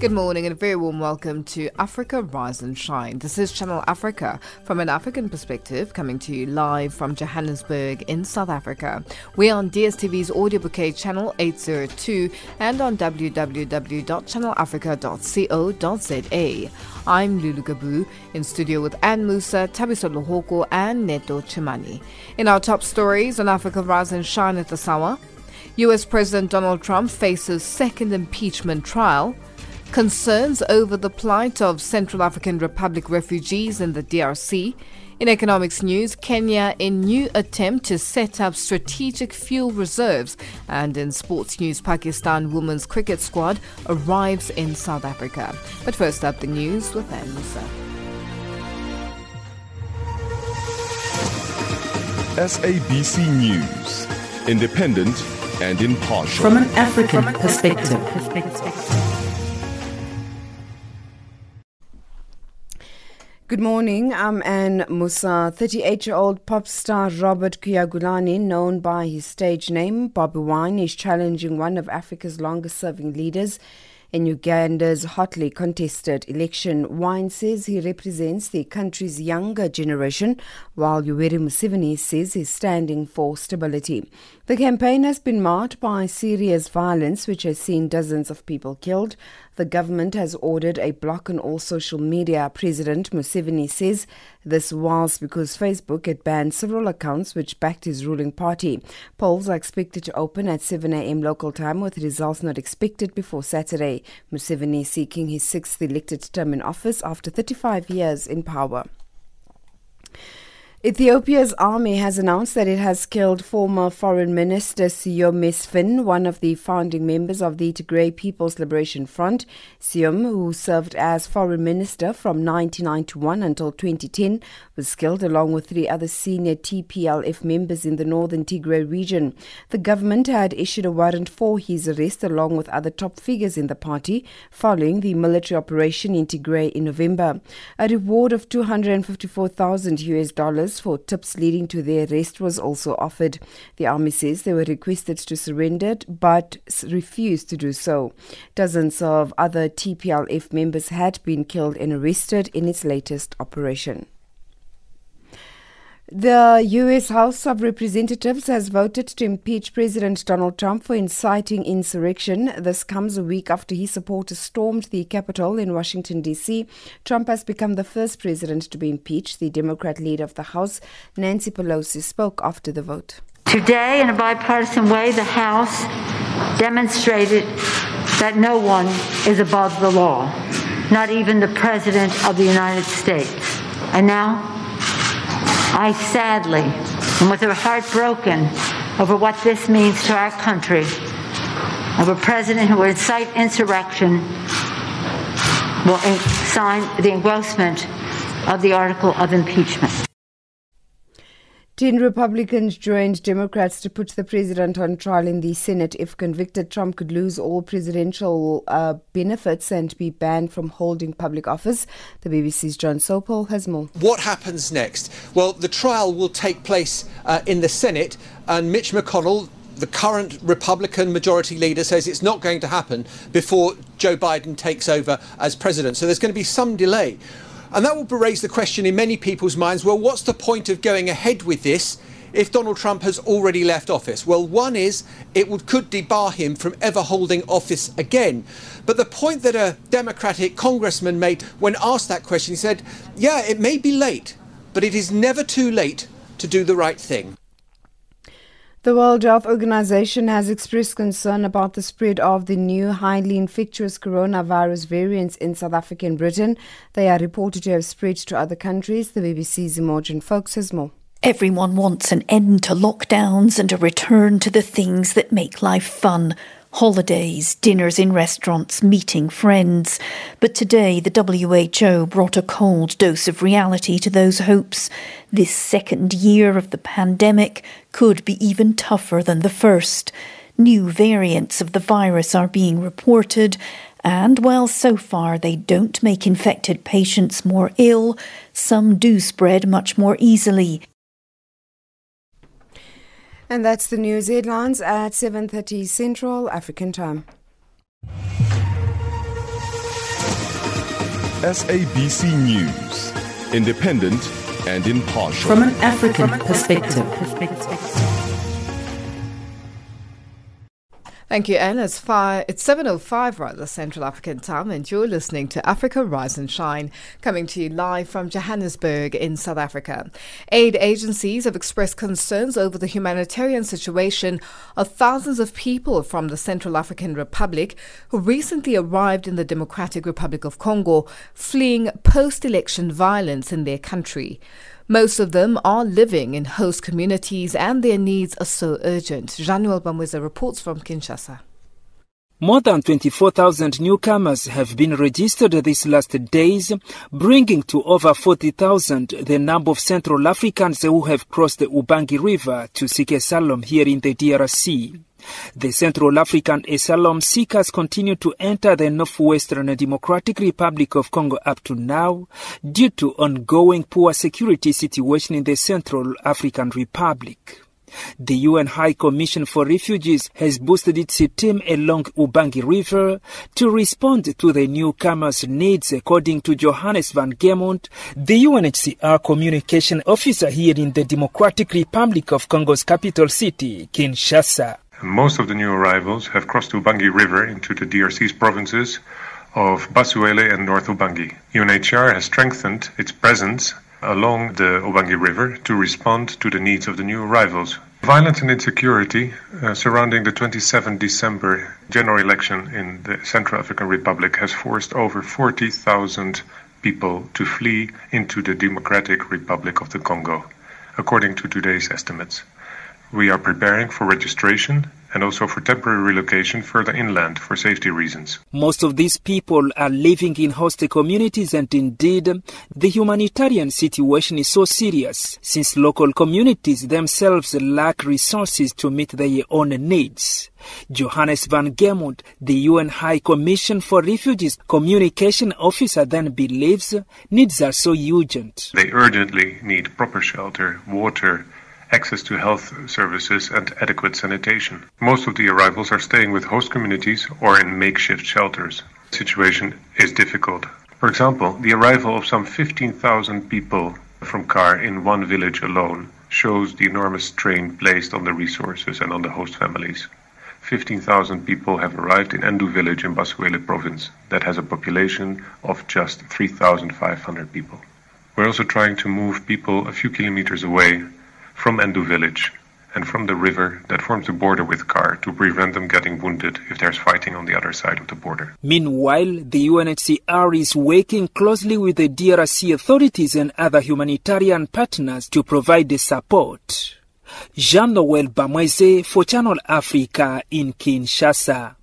Good morning and a very warm welcome to Africa Rise and Shine. This is Channel Africa from an African perspective, coming to you live from Johannesburg in South Africa. We're on DSTV's audio bouquet channel 802 and on www.channelafrica.co.za. I'm Lulu Gabu in studio with Anne Musa, Tabiso Lohoko, and Neto Chimani. In our top stories on Africa Rise and Shine at the Sawa, US President Donald Trump faces second impeachment trial. Concerns over the plight of Central African Republic refugees in the DRC. In economics news, Kenya in new attempt to set up strategic fuel reserves. And in sports news, Pakistan women's cricket squad arrives in South Africa. But first up, the news with Ann Musa. SABC News. Independent and impartial. From an African perspective. Good morning. I'm Anne Musa. 38 year old pop star Robert Kyagulanyi, known by his stage name Bobi Wine, is challenging one of Africa's longest serving leaders in Uganda's hotly contested election. Wine says he represents the country's younger generation, while Yoweri Museveni says he's standing for stability. The campaign has been marked by serious violence, which has seen dozens of people killed. The government has ordered a block on all social media. President Museveni says this was because Facebook had banned several accounts which backed his ruling party. Polls are expected to open at 7 a.m. local time, with results not expected before Saturday. Museveni seeking his sixth elected term in office after 35 years in power. Ethiopia's army has announced that it has killed former Foreign Minister Seyoum Mesfin, one of the founding members of the Tigray People's Liberation Front. Siyom, who served as Foreign Minister from 1991 until 2010, was killed along with three other senior TPLF members in the northern Tigray region. The government had issued a warrant for his arrest along with other top figures in the party following the military operation in Tigray in November. A reward of 254,000 US dollars for tips leading to their arrest was also offered. The army says they were requested to surrender but refused to do so. Dozens of other TPLF members had been killed and arrested in its latest operation. The U.S. House of Representatives has voted to impeach President Donald Trump for inciting insurrection. This comes a week after his supporters stormed the Capitol in Washington, D.C. Trump has become the first president to be impeached. The Democrat leader of the House, Nancy Pelosi, spoke after the vote. Today, in a bipartisan way, the House demonstrated that no one is above the law, not even the President of the United States. And now, I sadly, and with a heart broken over what this means to our country, of a president who would incite insurrection, will sign the engrossment of the article of impeachment. Ten Republicans joined Democrats to put the president on trial in the Senate. If convicted, Trump could lose all presidential uh, benefits and be banned from holding public office. The BBC's Jon Sopel has more. What happens next? Well, the trial will take place uh, in the Senate, and Mitch McConnell, the current Republican majority leader says it's not going to happen before Joe Biden takes over as president. So there's going to be some delay. And that will raise the question in many people's minds well, what's the point of going ahead with this if Donald Trump has already left office? Well, one is it would, could debar him from ever holding office again. But the point that a Democratic congressman made when asked that question, he said, yeah, it may be late, but it is never too late to do the right thing. The World Health Organization has expressed concern about the spread of the new highly infectious coronavirus variants in South Africa and Britain. They are reported to have spread to other countries. The BBC's Imogen Foulkes has more. Everyone wants an end to lockdowns and a return to the things that make life fun. Holidays, dinners in restaurants, meeting friends. But today, the WHO brought a cold dose of reality to those hopes. This second year of the pandemic could be even tougher than the first. New variants of the virus are being reported, And while so far they don't make infected patients more ill, some do spread much more easily. And that's the news headlines at 7:30 Central African Time. SABC News, independent and impartial. From an African perspective. Thank you, Anne. It's five. It's seven oh five, rather Central African time, and you're listening to Africa Rise and Shine, coming to you live from Johannesburg in South Africa. Aid agencies have expressed concerns over the humanitarian situation of thousands of people from the Central African Republic who recently arrived in the Democratic Republic of Congo, fleeing post-election violence in their country. Most of them are living in host communities and their needs are so urgent. Januel Bamweza reports from Kinshasa. More than 24,000 newcomers have been registered these last days, bringing to over 40,000 the number of Central Africans who have crossed the Ubangi River to seek asylum here in the DRC. The Central African asylum seekers continue to enter the Northwestern Democratic Republic of Congo up to now due to ongoing poor security situation in the Central African Republic. The UN High Commission for Refugees has boosted its team along Ubangi River to respond to the newcomers' needs, according to Johannes van Gemont, the UNHCR communication officer here in the Democratic Republic of Congo's capital city, Kinshasa. Most of the new arrivals have crossed the Ubangi River into the DRC's provinces of Bas-Uele and North Ubangi. UNHCR has strengthened its presence along the Ubangi River to respond to the needs of the new arrivals. Violence and insecurity uh, surrounding the 27 December general election in the Central African Republic has forced over 40,000 people to flee into the Democratic Republic of the Congo, according to today's estimates. We are preparing for registration and also for temporary relocation further inland for safety reasons. Most of these people are living in host communities and indeed the humanitarian situation is so serious since local communities themselves lack resources to meet their own needs. Johannes van Gemont, the UN High Commission for Refugees communication officer then believes needs are so urgent. They urgently need proper shelter, water, access to health services, and adequate sanitation. Most of the arrivals are staying with host communities or in makeshift shelters. The situation is difficult. For example, the arrival of some 15,000 people from CAR in one village alone shows the enormous strain placed on the resources and on the host families. 15,000 people have arrived in Endu village in Bas-Uele province that has a population of just 3,500 people. We're also trying to move people a few kilometers away from Endu village and from the river that forms the border with Kar to prevent them getting wounded if there's fighting on the other side of the border. Meanwhile, the UNHCR is working closely with the DRC authorities and other humanitarian partners to provide the support. Jean Noel Bamweze for Channel Africa in Kinshasa.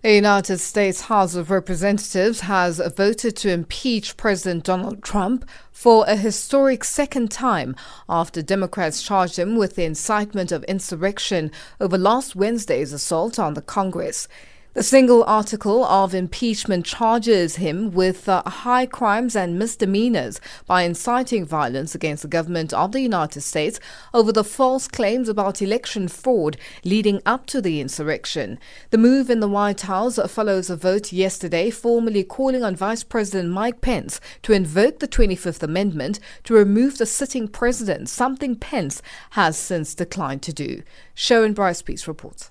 The United States House of Representatives has voted to impeach President Donald Trump for a historic second time after Democrats charged him with the incitement of insurrection over last Wednesday's assault on the Congress. The single article of impeachment charges him with uh, high crimes and misdemeanors by inciting violence against the government of the United States over the false claims about election fraud leading up to the insurrection. The move in the White House follows a vote yesterday formally calling on Vice President Mike Pence to invoke the 25th Amendment to remove the sitting president, something Pence has since declined to do. Sherwin Bryce Pease reports.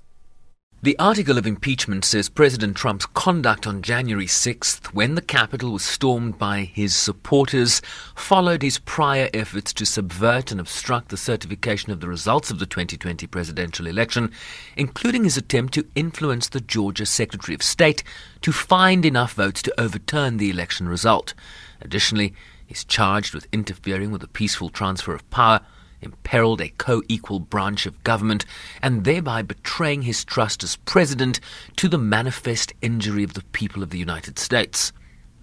The article of impeachment says President Trump's conduct on January 6th, when the Capitol was stormed by his supporters, followed his prior efforts to subvert and obstruct the certification of the results of the 2020 presidential election, including his attempt to influence the Georgia Secretary of State to find enough votes to overturn the election result. Additionally, he's charged with interfering with the peaceful transfer of power imperiled a co equal branch of government, and thereby betraying his trust as president to the manifest injury of the people of the United States.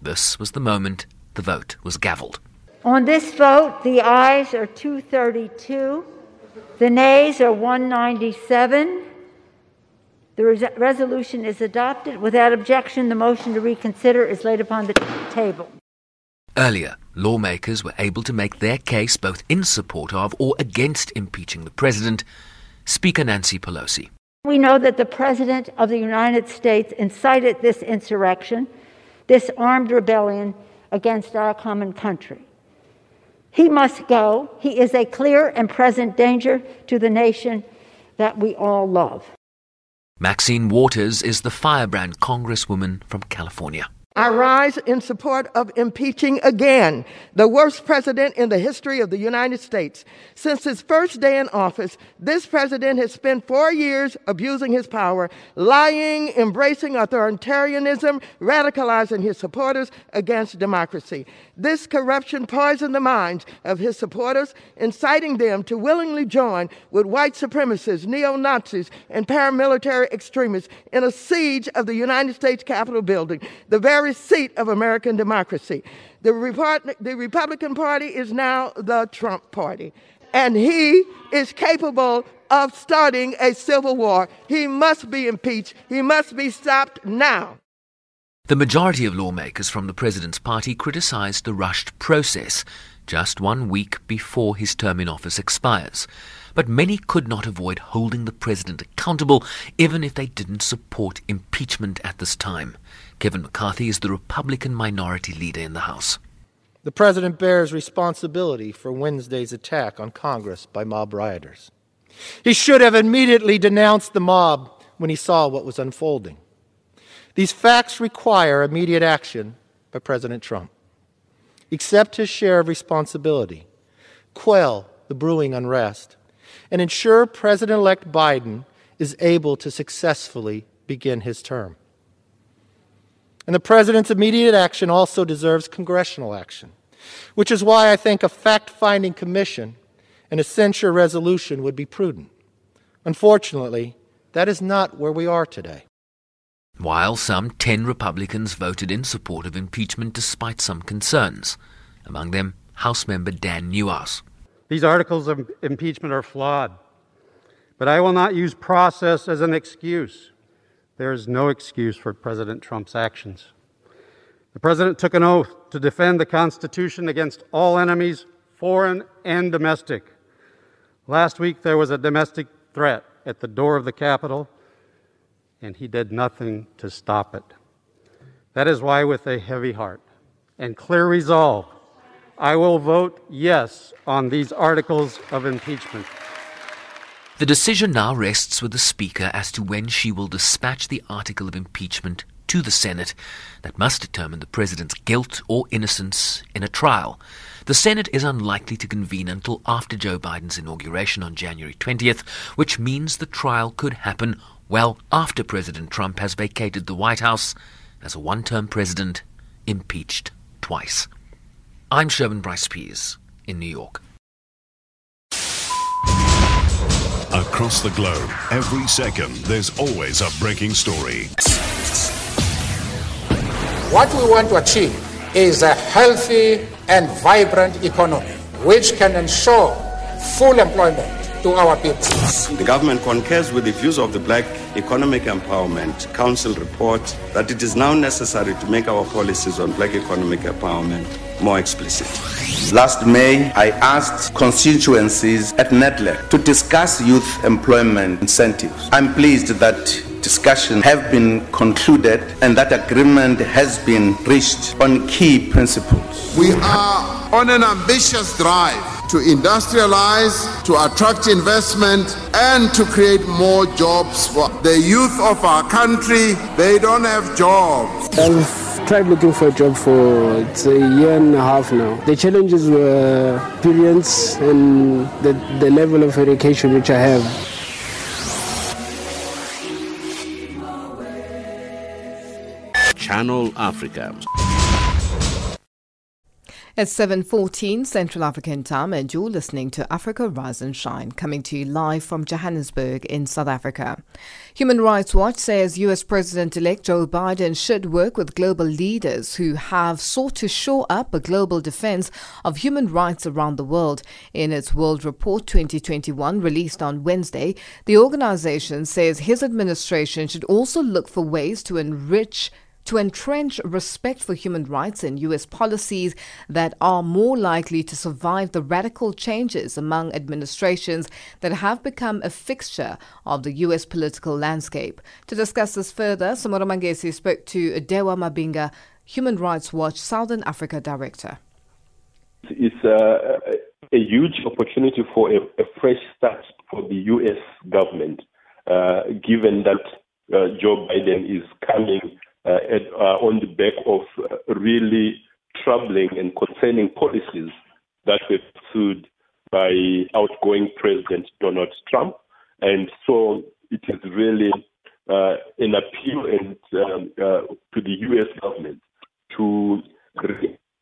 This was the moment the vote was gavelled. On this vote, the ayes are 232, the nays are 197. The res- resolution is adopted. Without objection, the motion to reconsider is laid upon the t- table. Earlier, lawmakers were able to make their case both in support of or against impeaching the president. Speaker Nancy Pelosi. We know that the President of the United States incited this insurrection, this armed rebellion against our common country. He must go. He is a clear and present danger to the nation that we all love. Maxine Waters is the firebrand congresswoman from California. I rise in support of impeaching again the worst president in the history of the United States. Since his first day in office, this president has spent four years abusing his power, lying, embracing authoritarianism, radicalizing his supporters against democracy. This corruption poisoned the minds of his supporters, inciting them to willingly join with white supremacists, neo Nazis, and paramilitary extremists in a siege of the United States Capitol building. The very very seat of American democracy. The, Repart- the Republican Party is now the Trump Party, and he is capable of starting a civil war. He must be impeached. He must be stopped now. The majority of lawmakers from the president's party criticized the rushed process just one week before his term in office expires. But many could not avoid holding the president accountable even if they didn't support impeachment at this time. Kevin McCarthy is the Republican minority leader in the House. The president bears responsibility for Wednesday's attack on Congress by mob rioters. He should have immediately denounced the mob when he saw what was unfolding. These facts require immediate action by President Trump. Accept his share of responsibility, quell the brewing unrest, and ensure President elect Biden is able to successfully begin his term. And the president's immediate action also deserves congressional action, which is why I think a fact finding commission and a censure resolution would be prudent. Unfortunately, that is not where we are today. While some 10 Republicans voted in support of impeachment despite some concerns, among them House member Dan Newhouse. These articles of impeachment are flawed, but I will not use process as an excuse. There is no excuse for President Trump's actions. The President took an oath to defend the Constitution against all enemies, foreign and domestic. Last week, there was a domestic threat at the door of the Capitol, and he did nothing to stop it. That is why, with a heavy heart and clear resolve, I will vote yes on these articles of impeachment. The decision now rests with the Speaker as to when she will dispatch the article of impeachment to the Senate that must determine the President's guilt or innocence in a trial. The Senate is unlikely to convene until after Joe Biden's inauguration on January 20th, which means the trial could happen well after President Trump has vacated the White House as a one term president impeached twice. I'm Sherwin Bryce Pease in New York. Across the globe, every second, there's always a breaking story. What we want to achieve is a healthy and vibrant economy which can ensure full employment to our people. The government concurs with the views of the Black Economic Empowerment Council report that it is now necessary to make our policies on black economic empowerment more explicit. Last May, I asked constituencies at NEDLAC to discuss youth employment incentives. I'm pleased that discussions have been concluded and that agreement has been reached on key principles. We are on an ambitious drive to industrialize, to attract investment, and to create more jobs for the youth of our country. They don't have jobs. Tried looking for a job for it's a year and a half now. The challenges were experience and the, the level of education which I have. Channel Africa. It's 7.14 Central African time and you're listening to Africa Rise and Shine, coming to you live from Johannesburg in South Africa. Human Rights Watch says US President-elect Joe Biden should work with global leaders who have sought to shore up a global defense of human rights around the world. In its World Report 2021 released on Wednesday, the organization says his administration should also look for ways to enrich to entrench respect for human rights in U.S. policies that are more likely to survive the radical changes among administrations that have become a fixture of the U.S. political landscape. To discuss this further, Samora Mangesi spoke to Dewa Mavhinga, Human Rights Watch Southern Africa Director. It's a, a huge opportunity for a, a, fresh start for the U.S. government, uh, given that uh, Joe Biden is coming uh, at, uh, on the back of uh, really troubling and concerning policies that were pursued by outgoing President Donald Trump. And so it is really uh, an appeal and, um, uh, to the U.S. government to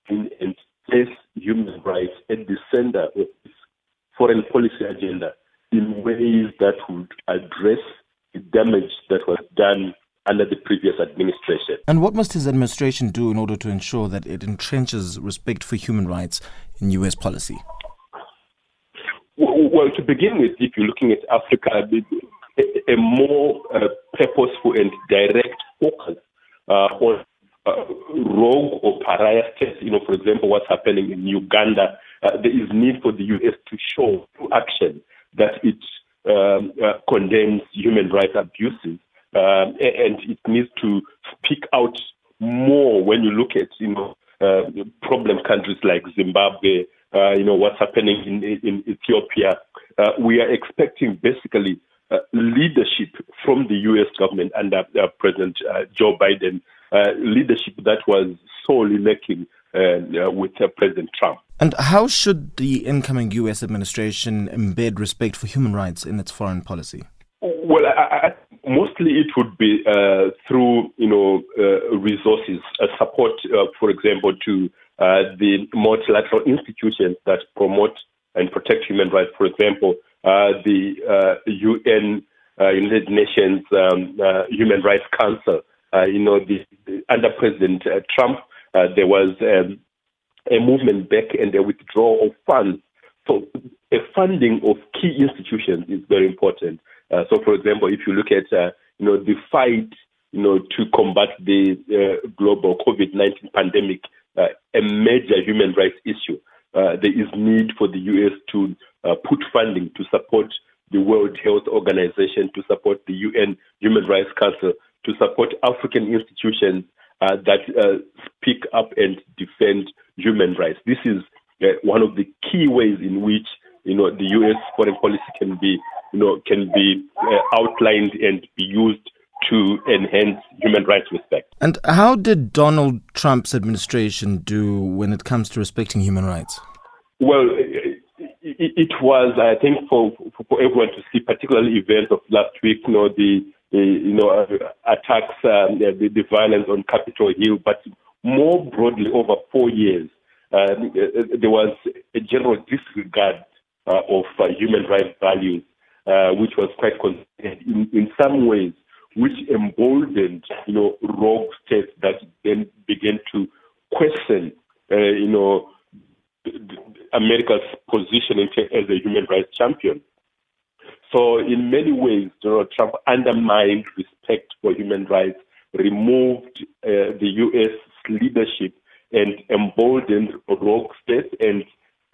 and place human rights at the center of its foreign policy agenda in ways that would address the damage that was done under the previous administration. And what must his administration do in order to ensure that it entrenches respect for human rights in U.S. policy? Well, to begin with, if you're looking at Africa, a, more uh, purposeful and direct focus uh, on uh, rogue or pariah states, you know, for example, what's happening in Uganda, uh, there is need for the U.S. to show through action that it um, uh, condemns human rights abuses um, and it needs to speak out more when you look at you know uh, problem countries like Zimbabwe, uh, you know what's happening in, in Ethiopia. Uh, we are expecting basically uh, leadership from the U.S. government under uh, President uh, Joe Biden, leadership that was sorely lacking with President Trump. And how should the incoming U.S. administration embed respect for human rights in its foreign policy? Well, I, I mostly it would be uh, through you know uh, resources uh, support, uh, for example, to uh, the multilateral institutions that promote and protect human rights. For example, uh, the UN, United Nations um, Human Rights Council. you know, the, the, under President Trump, there was um, a movement back and a withdrawal of funds. So, a funding of key institutions is very important. Uh, so, for example, if you look at uh, you know the fight you know to combat the uh, global COVID-19 pandemic, uh, a major human rights issue, uh, there is need for the U.S. to put funding to support the World Health Organization, to support the UN Human Rights Council, to support African institutions that speak up and defend human rights. This is one of the key ways in which you know the U.S. foreign policy can be you know, can be uh, outlined and be used to enhance human rights respect. And how did Donald Trump's administration do when it comes to respecting human rights? Well, it, it was, I think, for, for everyone to see, particularly events of last week, you know, the, the you know, uh, attacks, um, the, the, violence on Capitol Hill, but more broadly, over four years, uh, there was a general disregard uh, of uh, human rights values uh, which was quite consistent in, in some ways, which emboldened, you know, rogue states that then began to question, uh, you know, America's position as a human rights champion. So, in many ways, Donald Trump undermined respect for human rights, removed uh, the U.S. leadership, and emboldened rogue states, and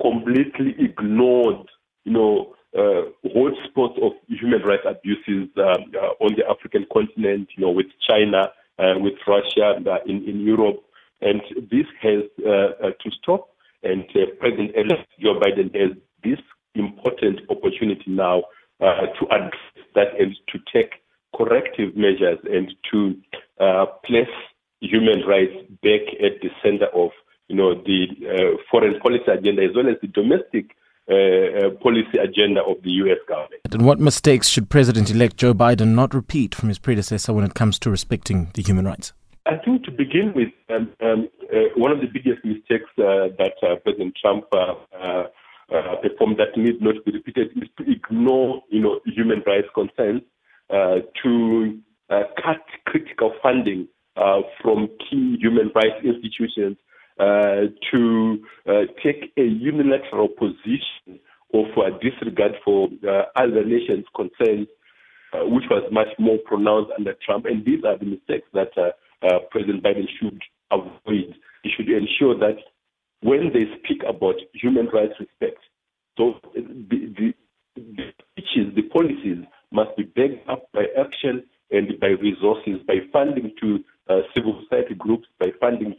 completely ignored, you know, uh, hotspots of human rights abuses um, uh, on the African continent, you know, with China, uh, with Russia, uh, in, in Europe. And this has uh, uh, to stop. And President Joe Biden has this important opportunity now to address that and to take corrective measures and to place human rights back at the center of you know the foreign policy agenda as well as the domestic uh, uh, policy agenda of the U.S. government. And what mistakes should President elect Joe Biden not repeat from his predecessor when it comes to respecting the human rights? I think to begin with, um, um, uh, one of the biggest mistakes uh, that uh, President Trump uh, uh, uh, performed that need not to be repeated is to ignore, you know, human rights concerns, to cut critical funding from key human rights institutions, Uh, to uh, take a unilateral position of disregard for uh, other nations' concerns, which was much more pronounced under Trump. And these are the mistakes that uh, President Biden should avoid. He should ensure that when they speak about human rights respect, so the, the, the speeches, the policies must be backed up by action and by resources, by funding to uh, civil society groups, by funding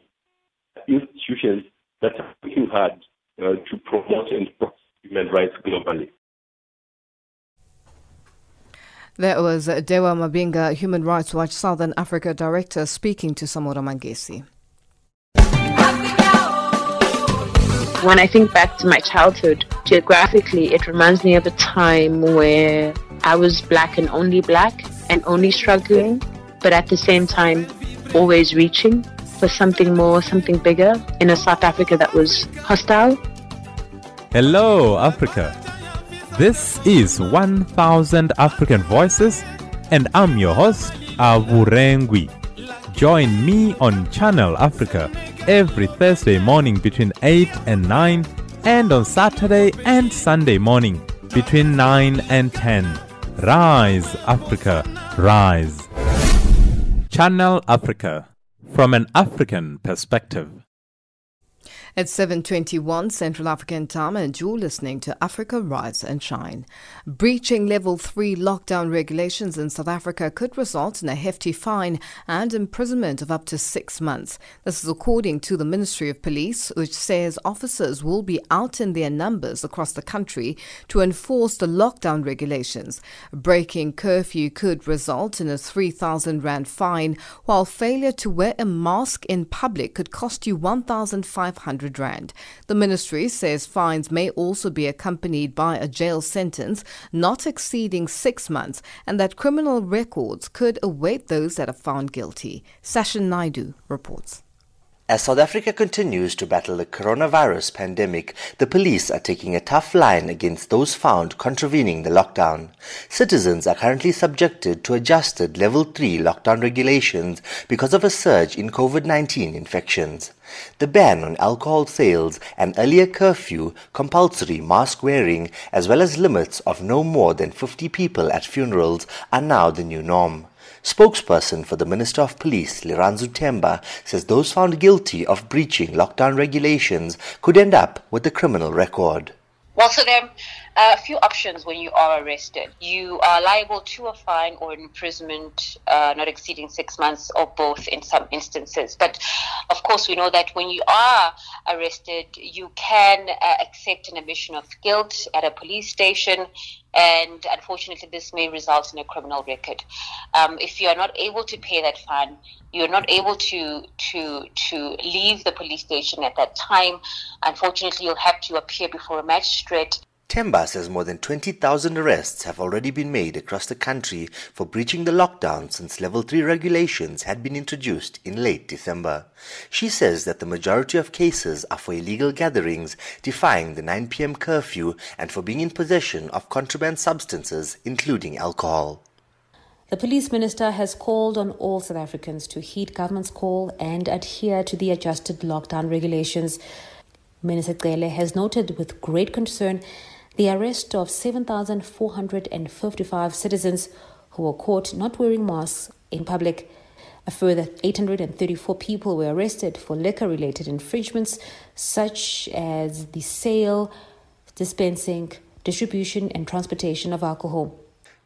institutions that are working hard uh, to promote and protect human rights globally. That was Dewa Mavhinga, Human Rights Watch Southern Africa Director, speaking to Samora Mangesi. When I think back to my childhood, geographically, it reminds me of a time where I was black and only black and only struggling, but at the same time, always reaching for something more, something bigger in a South Africa that was hostile. Hello, Africa. This is 1000 African Voices, and I'm your host, Avurengwi. Join me on Channel Africa every Thursday morning between 8 and 9, and on Saturday and Sunday morning between 9 and 10. Rise, Africa, rise. Channel Africa, from an African perspective. At 7:21 Central African Time and you're listening to Africa Rise and Shine. Breaching level 3 lockdown regulations in South Africa could result in a hefty fine and imprisonment of up to 6 months. This is according to the Ministry of Police, which says officers will be out in their numbers across the country to enforce the lockdown regulations. Breaking curfew could result in a 3000 rand fine, while failure to wear a mask in public could cost you 1500 Rand. The ministry says fines may also be accompanied by a jail sentence not exceeding six months and that criminal records could await those that are found guilty. Sashin Naidu reports. As South Africa continues to battle the coronavirus pandemic, the police are taking a tough line against those found contravening the lockdown. Citizens are currently subjected to adjusted level 3 lockdown regulations because of a surge in COVID-19 infections. The ban on alcohol sales, an earlier curfew, compulsory mask wearing, as well as limits of no more than 50 people at funerals are now the new norm. Spokesperson for the Minister of Police, Lerandzulu Themba, says those found guilty of breaching lockdown regulations could end up with a criminal record. Well, so there a few options when you are arrested. You are liable to a fine or imprisonment uh, not exceeding six months or both in some instances. But of course, we know that when you are arrested, you can uh, accept an admission of guilt at a police station. And unfortunately, this may result in a criminal record. Um, if you are not able to pay that fine, you're not able to to to leave the police station at that time. Unfortunately, you'll have to appear before a magistrate Themba says more than 20,000 arrests have already been made across the country for breaching the lockdown since level 3 regulations had been introduced in late December. She says that the majority of cases are for illegal gatherings, defying the 9 pm curfew, and for being in possession of contraband substances, including alcohol. The police minister has called on all South Africans to heed government's call and adhere to the adjusted lockdown regulations. Minister Cele has noted with great concern the arrest of 7,455 citizens who were caught not wearing masks in public. A further 834 people were arrested for liquor related infringements, such as the sale, dispensing, distribution, and transportation of alcohol.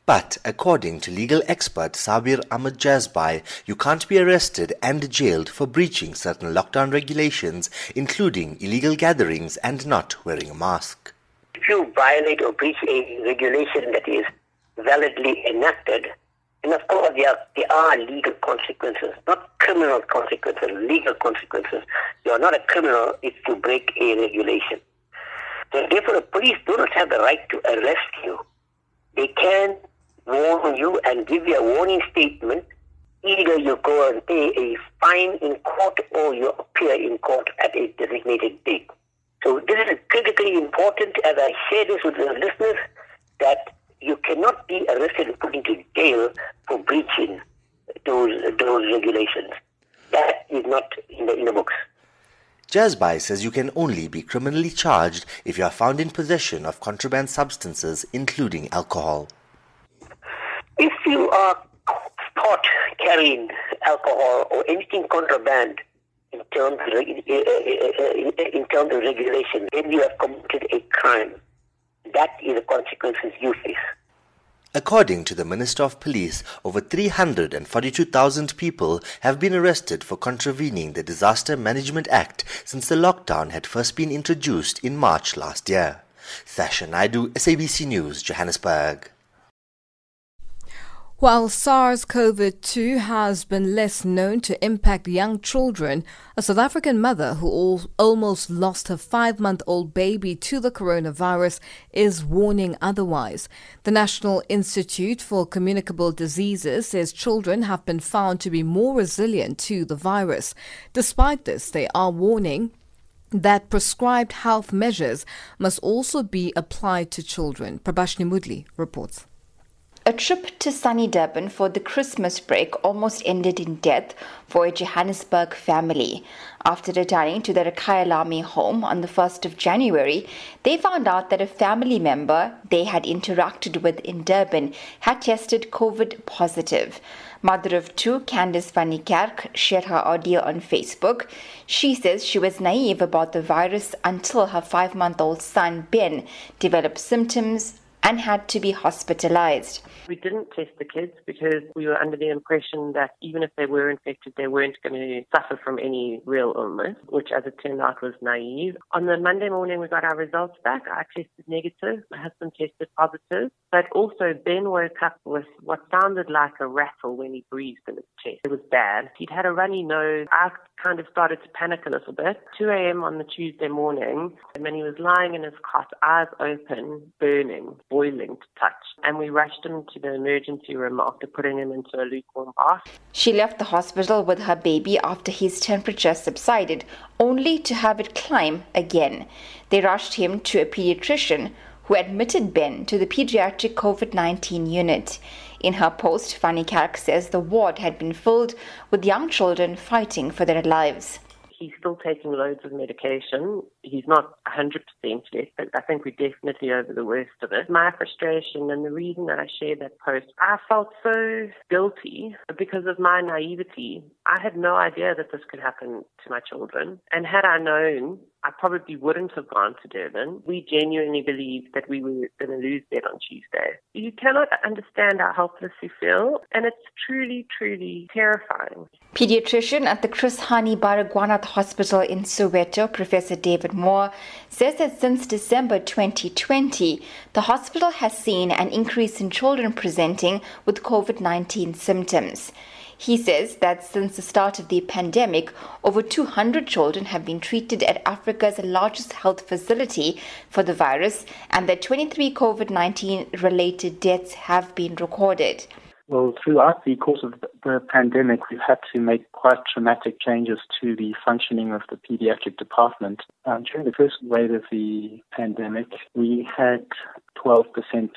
But according to legal expert Sabir Ahmed Jazbhay, you can't be arrested and jailed for breaching certain lockdown regulations, including illegal gatherings and not wearing a mask if you violate or breach a regulation that is validly enacted, and of course there are, there are legal consequences, not criminal consequences, legal consequences. You are not a criminal if you break a regulation. So therefore the police do not have the right to arrest you. They can warn you and give you a warning statement Either you go and pay a fine in court or you appear in court at a designated date. So this is critically important as I share this with the listeners that you cannot be arrested and put into jail for breaching those those regulations. That is not in the in the books. Jazbhay says you can only be criminally charged if you are found in possession of contraband substances, including alcohol. If you are caught carrying alcohol or anything contraband in terms of, eh, eh, eh, in terms of regulation, then you have committed a crime. That is the consequences you face. According to the Minister of Police, over 342,000 people have been arrested for contravening the Disaster Management Act since the lockdown had first been introduced in March last year. Sasha Naidu, SABC News, Johannesburg. While SARS CoV 2 has been less known to impact young children, a South African mother who al- almost lost her five month old baby to the coronavirus is warning otherwise. The National Institute for Communicable Diseases says children have been found to be more resilient to the virus. Despite this, they are warning that prescribed health measures must also be applied to children. Prabashni Mudli reports. A trip to sunny Durban for the Christmas break almost ended in death for a Johannesburg family. After returning to their Kyalami home on the 1st of January, they found out that a family member they had interacted with in Durban had tested COVID positive. Mother of two, Candice van die Kerk, shared her ordeal on Facebook. She says she was naive about the virus until her five month old son, Ben, developed symptoms and had to be hospitalized. We didn't test the kids because we were under the impression that even if they were infected, they weren't going to suffer from any real illness, which as it turned out was naive. On the Monday morning, we got our results back. I tested negative. My husband tested positive. But also, Ben woke up with what sounded like a rattle when he breathed in his chest. It was bad. He'd had a runny nose. I kind of started to panic a little bit. 2 a.m. on the Tuesday morning, and then he was lying in his cot, eyes open, burning, boiling to touch. And we rushed him to the emergency room after putting him into a lukewarm bath. She left the hospital with her baby after his temperature subsided, only to have it climb again. They rushed him to a pediatrician who admitted Ben to the pediatric COVID 19 unit. In her post, Fanny die says the ward had been filled with young children fighting for their lives. He's still taking loads of medication. He's not 100% yet, but I think we're definitely over the worst of it. My frustration and the reason that I shared that post, I felt so guilty because of my naivety. I had no idea that this could happen to my children. And had I known, I probably wouldn't have gone to Durban. We genuinely believed that we were going to lose that on Tuesday. You cannot understand how helpless you feel, and it's truly, truly terrifying. Pediatrician at the Chris Hani Baragwanath Hospital in Soweto, Professor David Moore, says that since December 2020, the hospital has seen an increase in children presenting with COVID 19 symptoms. He says that since the start of the pandemic, over 200 children have been treated at Africa's largest health facility for the virus, and that 23 COVID 19 related deaths have been recorded. Well, throughout the course of the pandemic, we've had to make quite dramatic changes to the functioning of the pediatric department. Um, during the first wave of the pandemic, we had 12%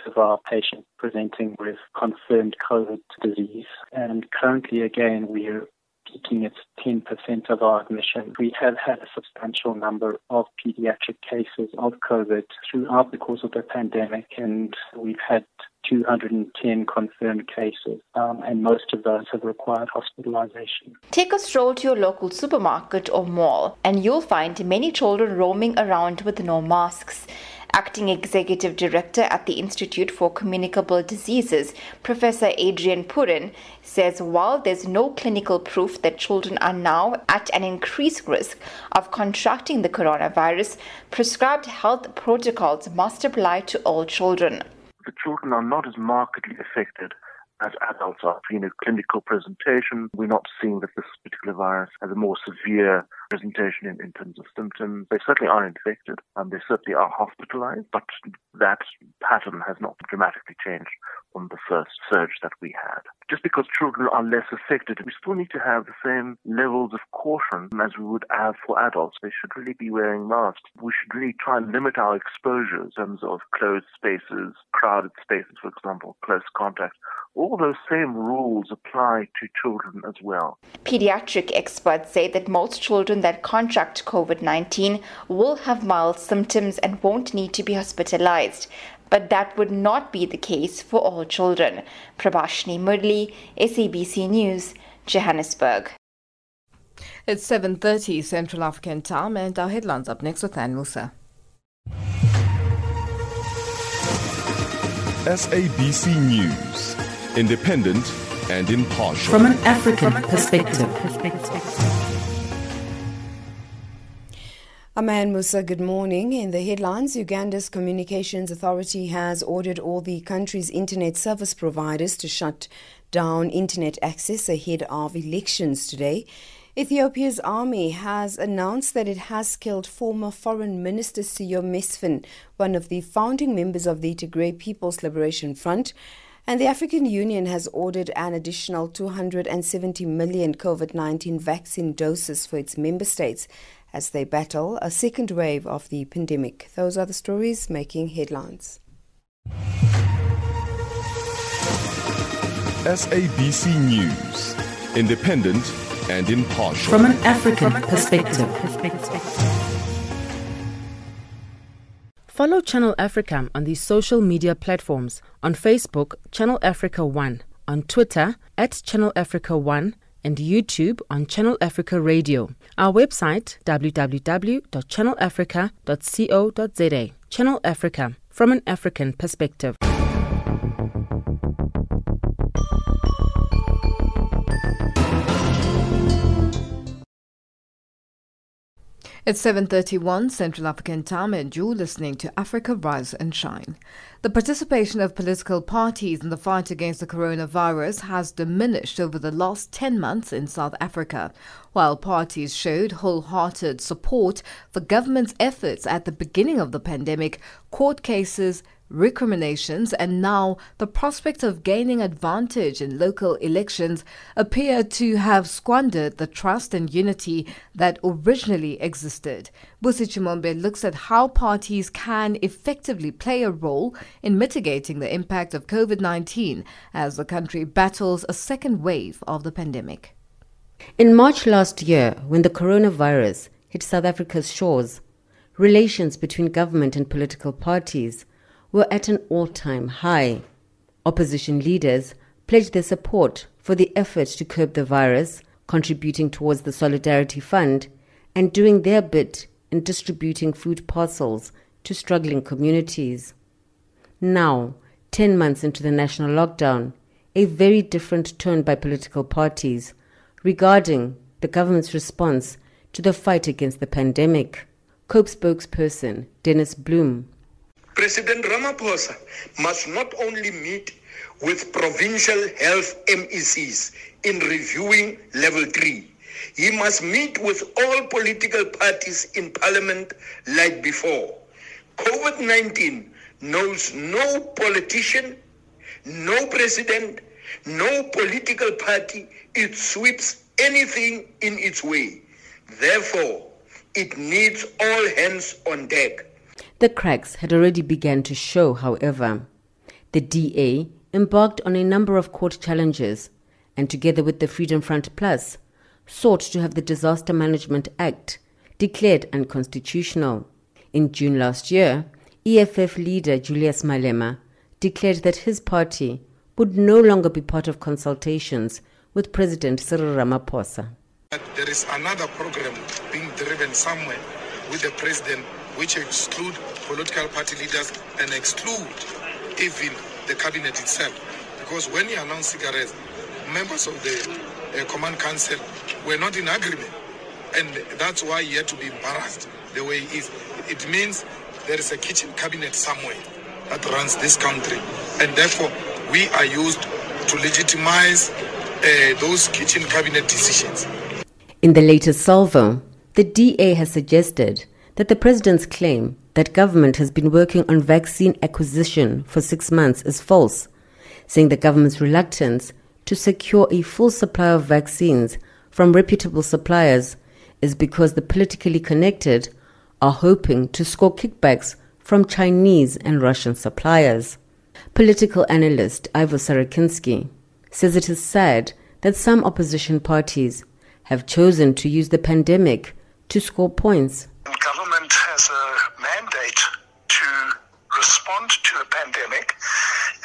of our patients presenting with confirmed COVID disease. And currently, again, we're peaking at 10% of our admissions. We have had a substantial number of pediatric cases of COVID throughout the course of the pandemic, and we've had 210 confirmed cases, um, and most of those have required hospitalization. Take a stroll to your local supermarket or mall, and you'll find many children roaming around with no masks. Acting Executive Director at the Institute for Communicable Diseases, Professor Adrian Puren, says while there's no clinical proof that children are now at an increased risk of contracting the coronavirus, prescribed health protocols must apply to all children. The children are not as markedly affected as adults are. In a clinical presentation, we're not seeing that this particular virus has a more severe presentation in, in terms of symptoms. They certainly are infected and they certainly are hospitalized, but that pattern has not dramatically changed from the first surge that we had. Just because children are less affected, we still need to have the same levels of caution as we would have for adults. They should really be wearing masks. We should really try and limit our exposure in terms of closed spaces, crowded spaces, for example, close contact. All those same rules apply to children as well. Pediatric experts say that most children that contract COVID 19 will have mild symptoms and won't need to be hospitalized. But that would not be the case for all children. Prabhashni Murli, SABC News, Johannesburg. It's 7.30 Central African time and our headlines up next with Ann Musa. SABC News, independent and impartial. From an African perspective. Aman Musa, good morning. In the headlines, Uganda's Communications Authority has ordered all the country's internet service providers to shut down internet access ahead of elections today. Ethiopia's army has announced that it has killed former Foreign Minister Seyoum Mesfin, one of the founding members of the Tigray People's Liberation Front. And the African Union has ordered an additional 270 million COVID 19 vaccine doses for its member states as they battle a second wave of the pandemic. Those are the stories making headlines. SABC News, independent and impartial. From an African perspective. Follow Channel Africa on these social media platforms on Facebook, Channel Africa 1, on Twitter, at Channel Africa 1, and YouTube on Channel Africa Radio. Our website, www.channelafrica.co.za. Channel Africa, from an African perspective. It's 7:31 Central African Time and you're listening to Africa Rise and Shine. The participation of political parties in the fight against the coronavirus has diminished over the last 10 months in South Africa. While parties showed wholehearted support for government's efforts at the beginning of the pandemic, court cases, recriminations, and now the prospect of gaining advantage in local elections appear to have squandered the trust and unity that originally existed. Busi Chimombe looks at how parties can effectively play a role in mitigating the impact of COVID 19 as the country battles a second wave of the pandemic. In March last year, when the coronavirus hit South Africa's shores, relations between government and political parties were at an all time high. Opposition leaders pledged their support for the effort to curb the virus, contributing towards the Solidarity Fund, and doing their bit in distributing food parcels to struggling communities. Now, 10 months into the national lockdown, a very different tone by political parties regarding the government's response to the fight against the pandemic. COPE spokesperson Dennis Bloem President Ramaphosa must not only meet with provincial health MECs in reviewing level 3, he must meet with all political parties in parliament like before. COVID 19 knows no politician, no president, no political party. It sweeps anything in its way. Therefore, it needs all hands on deck. The cracks had already begun to show, however. The DA embarked on a number of court challenges and, together with the Freedom Front Plus, sought to have the Disaster Management Act declared unconstitutional. In June last year, EFF leader Julius Malema declared that his party would no longer be part of consultations with President Cyril Ramaphosa. There is another program being driven somewhere with the president which exclude political party leaders and exclude even the cabinet itself. Because when he announced cigarettes, members of the uh, command council were not in agreement. And that's why he had to be embarrassed the way he is. It means there is a kitchen cabinet somewhere that runs this country. And therefore, we are used to legitimize uh, those kitchen cabinet decisions. In the latest salvo, the DA has suggested that the president's claim that government has been working on vaccine acquisition for six months is false, saying the government's reluctance to secure a full supply of vaccines from reputable suppliers is because the politically connected are hoping to score kickbacks from Chinese and Russian suppliers. Political analyst Ivor Sarakinsky says it is sad that some opposition parties have chosen to use the pandemic to score points. Government has a mandate to respond to a pandemic,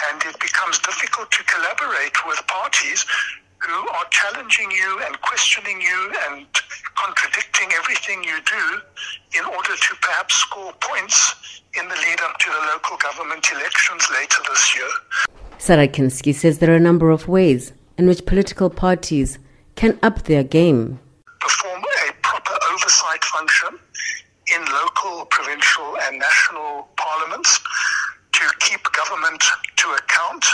and it becomes difficult to collaborate with parties who are challenging you and questioning you and contradicting everything you do in order to perhaps score points in the lead up to the local government elections later this year. Sarakinsky says there are a number of ways in which political parties can up their game. Perform a proper oversight function in local, provincial, and national parliaments to keep government to account,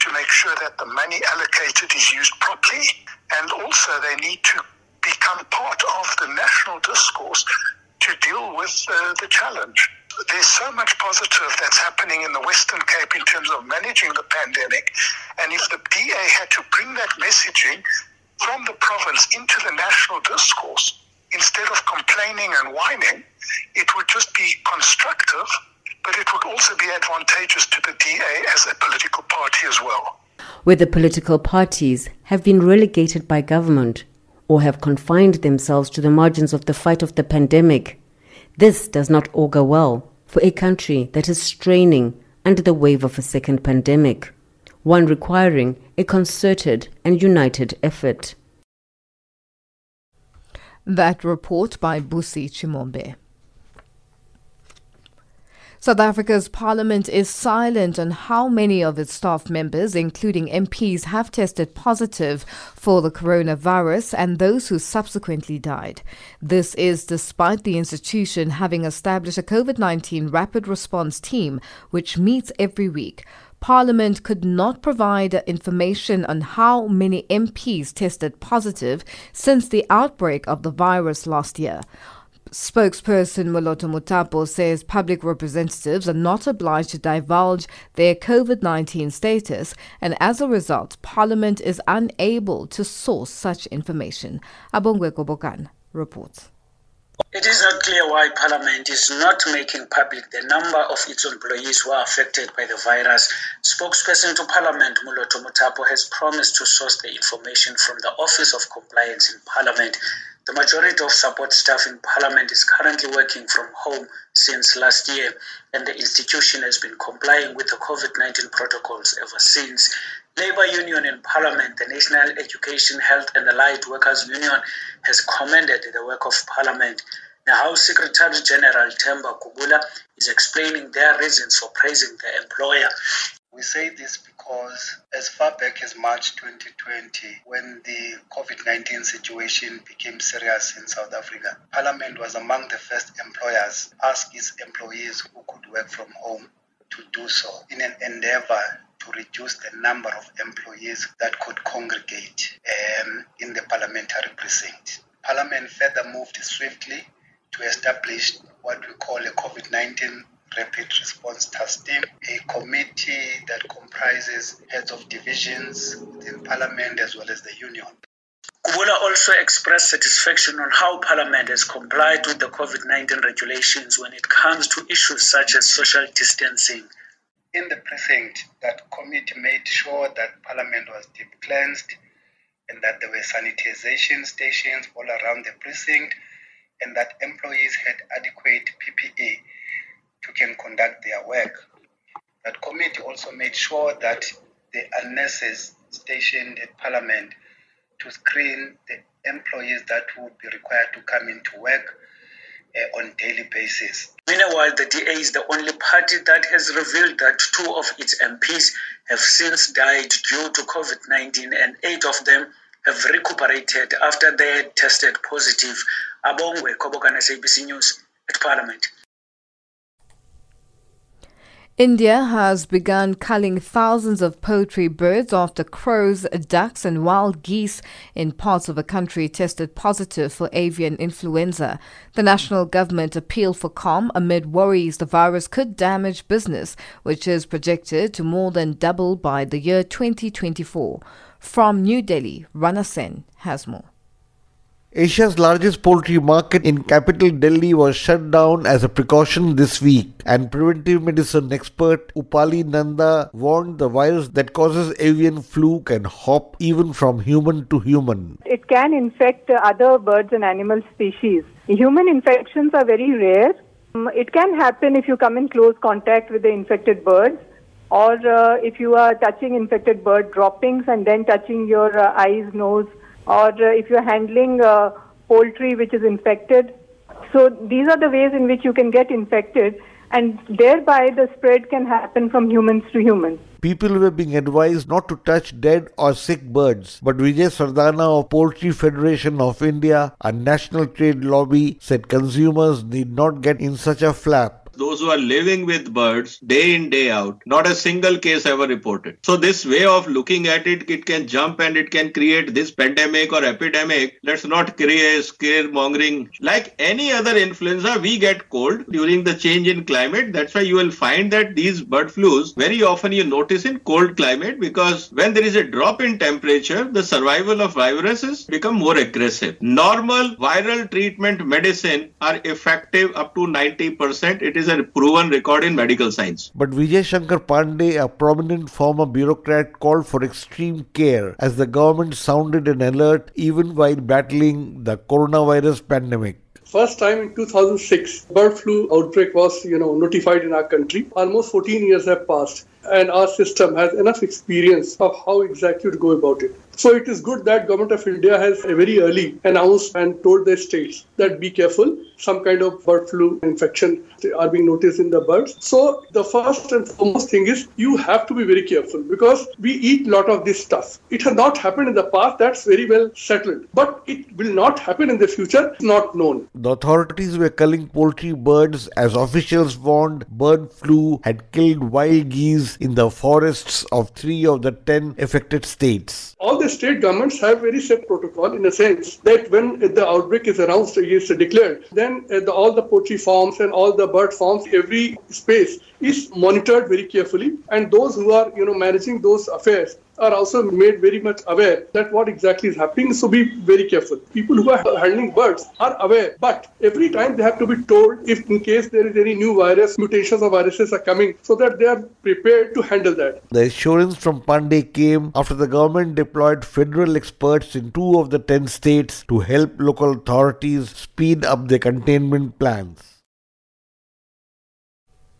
to make sure that the money allocated is used properly, and also they need to become part of the national discourse to deal with uh, the challenge. There's so much positive that's happening in the Western Cape in terms of managing the pandemic, and if the DA had to bring that messaging from the province into the national discourse, instead of complaining and whining, it would just be constructive, but it would also be advantageous to the DA as a political party as well. Whether political parties have been relegated by government or have confined themselves to the margins of the fight of the pandemic, this does not augur well for a country that is straining under the wave of a second pandemic, one requiring a concerted and united effort. That report by Busi Chimombe. South Africa's parliament is silent on how many of its staff members, including MPs, have tested positive for the coronavirus and those who subsequently died. This is despite the institution having established a COVID 19 rapid response team, which meets every week. Parliament could not provide information on how many MPs tested positive since the outbreak of the virus last year. Spokesperson Moloto Mothapo says public representatives are not obliged to divulge their COVID 19 status, and as a result, Parliament is unable to source such information. Abongwe Kobokan reports. It is not clear why Parliament is not making public the number of its employees who are affected by the virus. Spokesperson to Parliament, Moloto Mothapo, has promised to source the information from the Office of Compliance in Parliament. The majority of support staff in Parliament is currently working from home since last year, and the institution has been complying with the COVID 19 protocols ever since. Labour Union in Parliament, the National Education, Health and Allied Workers Union, has commended the work of Parliament. The House Secretary General Themba Gubula is explaining their reasons for praising the employer. We say this because as far back as March 2020, when the COVID 19 situation became serious in South Africa, Parliament was among the first employers to ask its employees who could work from home to do so in an endeavor to reduce the number of employees that could congregate um, in the parliamentary precinct. Parliament further moved swiftly to establish what we call a COVID 19 Rapid Response Task Team, a committee that comprises heads of divisions within Parliament as well as the Union. Gubula also expressed satisfaction on how Parliament has complied with the COVID 19 regulations when it comes to issues such as social distancing. In the precinct, that committee made sure that Parliament was deep cleansed and that there were sanitization stations all around the precinct and that employees had adequate PPE to can conduct their work. That committee also made sure that are nurses stationed at Parliament to screen the employees that would be required to come into work uh, on daily basis. Meanwhile, the DA is the only party that has revealed that two of its MPs have since died due to COVID 19 and eight of them have recuperated after they had tested positive. Abongwe Kobokan SABC News at Parliament. India has begun culling thousands of poultry birds after crows, ducks, and wild geese in parts of the country tested positive for avian influenza. The national government appealed for calm amid worries the virus could damage business, which is projected to more than double by the year 2024. From New Delhi, Rana Sen has more. Asia's largest poultry market in capital Delhi was shut down as a precaution this week, and preventive medicine expert Upali Nanda warned the virus that causes avian flu can hop even from human to human. It can infect other birds and animal species. Human infections are very rare. Um, it can happen if you come in close contact with the infected birds or uh, if you are touching infected bird droppings and then touching your uh, eyes, nose, or uh, if you're handling uh, poultry which is infected. So these are the ways in which you can get infected and thereby the spread can happen from humans to humans. People were being advised not to touch dead or sick birds, but Vijay Sardana of Poultry Federation of India, a national trade lobby, said consumers need not get in such a flap those who are living with birds day in day out not a single case ever reported. So this way of looking at it it can jump and it can create this pandemic or epidemic. Let's not create scaremongering like any other influenza we get cold during the change in climate. That's why you will find that these bird flus very often you notice in cold climate because when there is a drop in temperature the survival of viruses become more aggressive. Normal viral treatment medicine are effective up to 90% it is a proven record in medical science. But Vijay Shankar Pandey, a prominent former bureaucrat, called for extreme care as the government sounded an alert even while battling the coronavirus pandemic. First time in 2006, bird flu outbreak was, you know, notified in our country. Almost 14 years have passed, and our system has enough experience of how exactly to go about it. So it is good that government of India has very early announced and told the states that be careful. Some kind of bird flu infection are being noticed in the birds. So the first and foremost thing is you have to be very careful because we eat a lot of this stuff. It has not happened in the past. That's very well settled. But it will not happen in the future. Not known. The authorities were culling poultry birds as officials warned bird flu had killed wild geese in the forests of three of the ten affected states. All the state governments have very set protocol in a sense that when the outbreak is announced, is declared, then uh, the, all the poultry farms and all the bird farms, every space is monitored very carefully, and those who are you know managing those affairs are also made very much aware that what exactly is happening. So be very careful. People who are handling birds are aware, but every time they have to be told if in case there is any new virus, mutations of viruses are coming, so that they are prepared to handle that. The assurance from Pandey came after the government deployed federal experts in two of the ten states to help local authorities speed up their containment plans.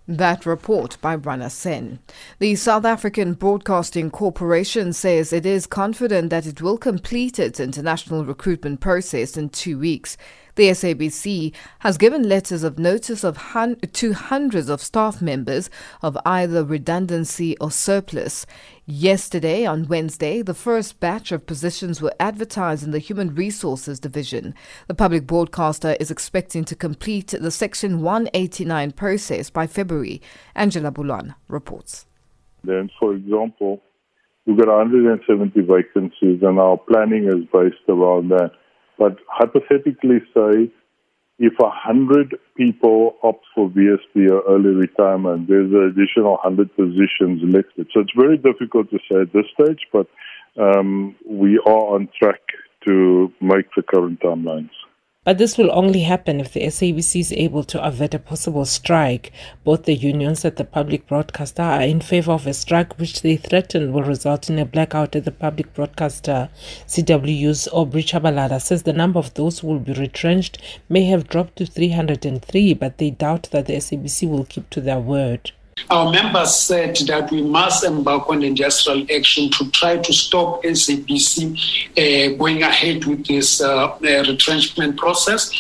That report by Rana Sen. The South African Broadcasting Corporation says it is confident that it will complete its international recruitment process in two weeks. The SABC has given letters of notice of hun- to hundreds of staff members of either redundancy or surplus. Yesterday, on Wednesday, the first batch of positions were advertised in the Human Resources Division. The public broadcaster is expecting to complete the Section 189 process by February. Angela Bulan reports. Then, for example, we've got 170 vacancies, and our planning is based around that. But hypothetically say, if a hundred people opt for VSP or early retirement, there's an additional hundred positions elected. So it's very difficult to say at this stage, but um, we are on track to make the current timelines. But this will only happen if the SABC is able to avert a possible strike. Both the unions and the public broadcaster are in favor of a strike which they threaten will result in a blackout at the public broadcaster. CWU's Aubrey Tshabalala says the number of those who will be retrenched may have dropped to 303, but they doubt that the SABC will keep to their word. Our members said that we must embark on industrial action to try to stop SABC uh, going ahead with this uh, uh, retrenchment process.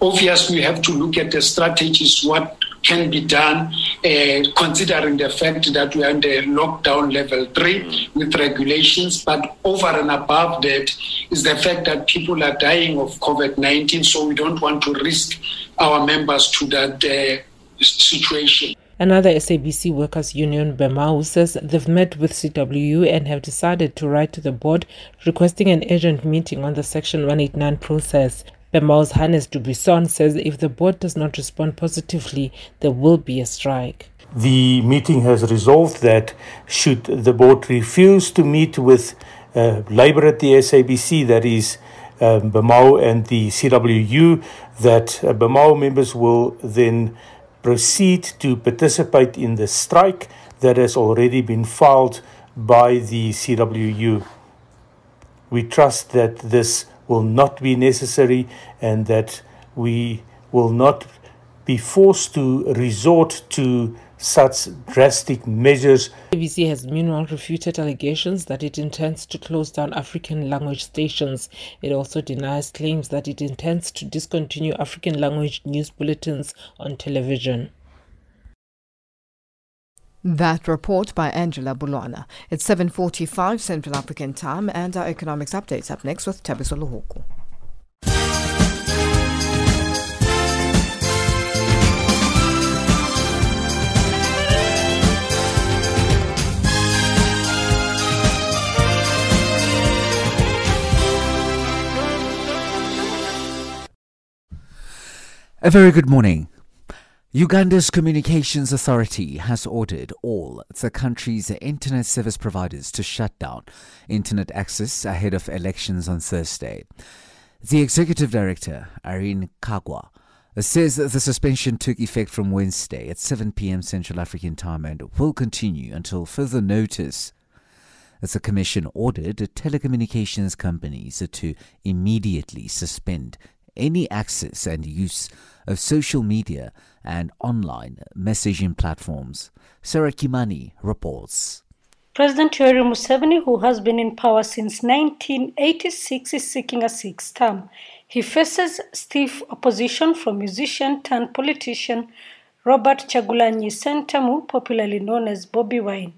Obviously, we have to look at the strategies, what can be done, uh, considering the fact that we are in the lockdown level three with regulations. But over and above that is the fact that people are dying of COVID 19, so we don't want to risk our members to that uh, situation. Another SABC Workers Union, BEMAWU, says they've met with CWU and have decided to write to the board requesting an urgent meeting on the Section 189 process. BEMAWU's Hannes du Buisson says if the board does not respond positively, there will be a strike. The meeting has resolved that should the board refuse to meet with uh, Labour at the SABC, that is um, and the CWU, that uh, members will then proceed to participate in the strike that has already been filed by the CWU. We trust that this will not be necessary and that we will not be forced to resort to such drastic measures. ABC has meanwhile refuted allegations that it intends to close down African language stations. It also denies claims that it intends to discontinue African language news bulletins on television. That report by Angela Bulwana. It's 7.45 Central African Time and our economics updates up next with Tabiso Lohoko. A very good morning. Uganda's Communications Authority has ordered all the country's internet service providers to shut down internet access ahead of elections on Thursday. The executive director, Irene Kaggwa, says the suspension took effect from Wednesday at 7 p.m. Central African Time and will continue until further notice. The Commission ordered telecommunications companies to immediately suspend any access and use of social media and online messaging platforms. Sarah Kimani reports. President Yoweri Museveni, who has been in power since 1986, is seeking a sixth term. He faces stiff opposition from musician turned politician Robert Kyagulanyi Ssentamu, popularly known as Bobi Wine.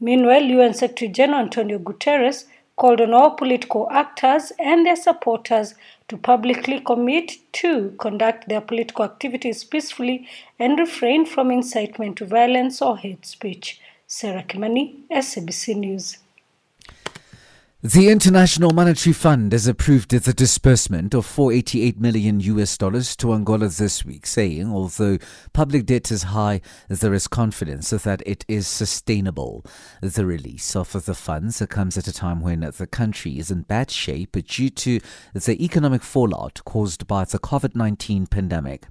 Meanwhile, UN Secretary General Antonio Guterres called on all political actors and their supporters to publicly commit to conduct their political activities peacefully and refrain from incitement to violence or hate speech. Sarah Kimani, SABC News. The International Monetary Fund has approved the disbursement of 488 million US dollars to Angola this week, saying although public debt is high, there is confidence that it is sustainable. The release of the funds comes at a time when the country is in bad shape due to the economic fallout caused by the COVID-19 pandemic.